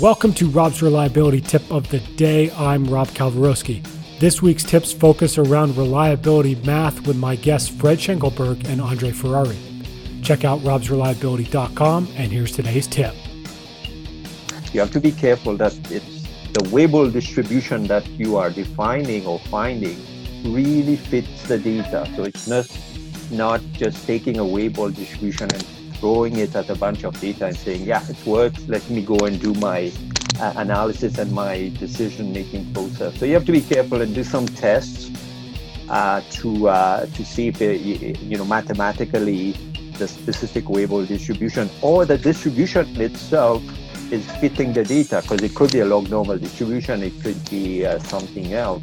Welcome to Rob's Reliability Tip of the Day. I'm Rob Kalwarowsky. This week's tips focus around reliability math with my guests Fred Schenkelberg and Andre Ferrari. Check out robsreliability.com and here's today's tip. You have to be careful that it's the Weibull distribution that you are defining or finding really fits the data. So it's not, not just taking a Weibull distribution and throwing it at a bunch of data and saying, yeah, it works. Let me go and do my uh, analysis and my decision making process. So you have to be careful and do some tests uh, to uh, to see if it, you know mathematically the specific Weibull distribution or the distribution itself is fitting the data because it could be a log normal distribution, it could be uh, something else.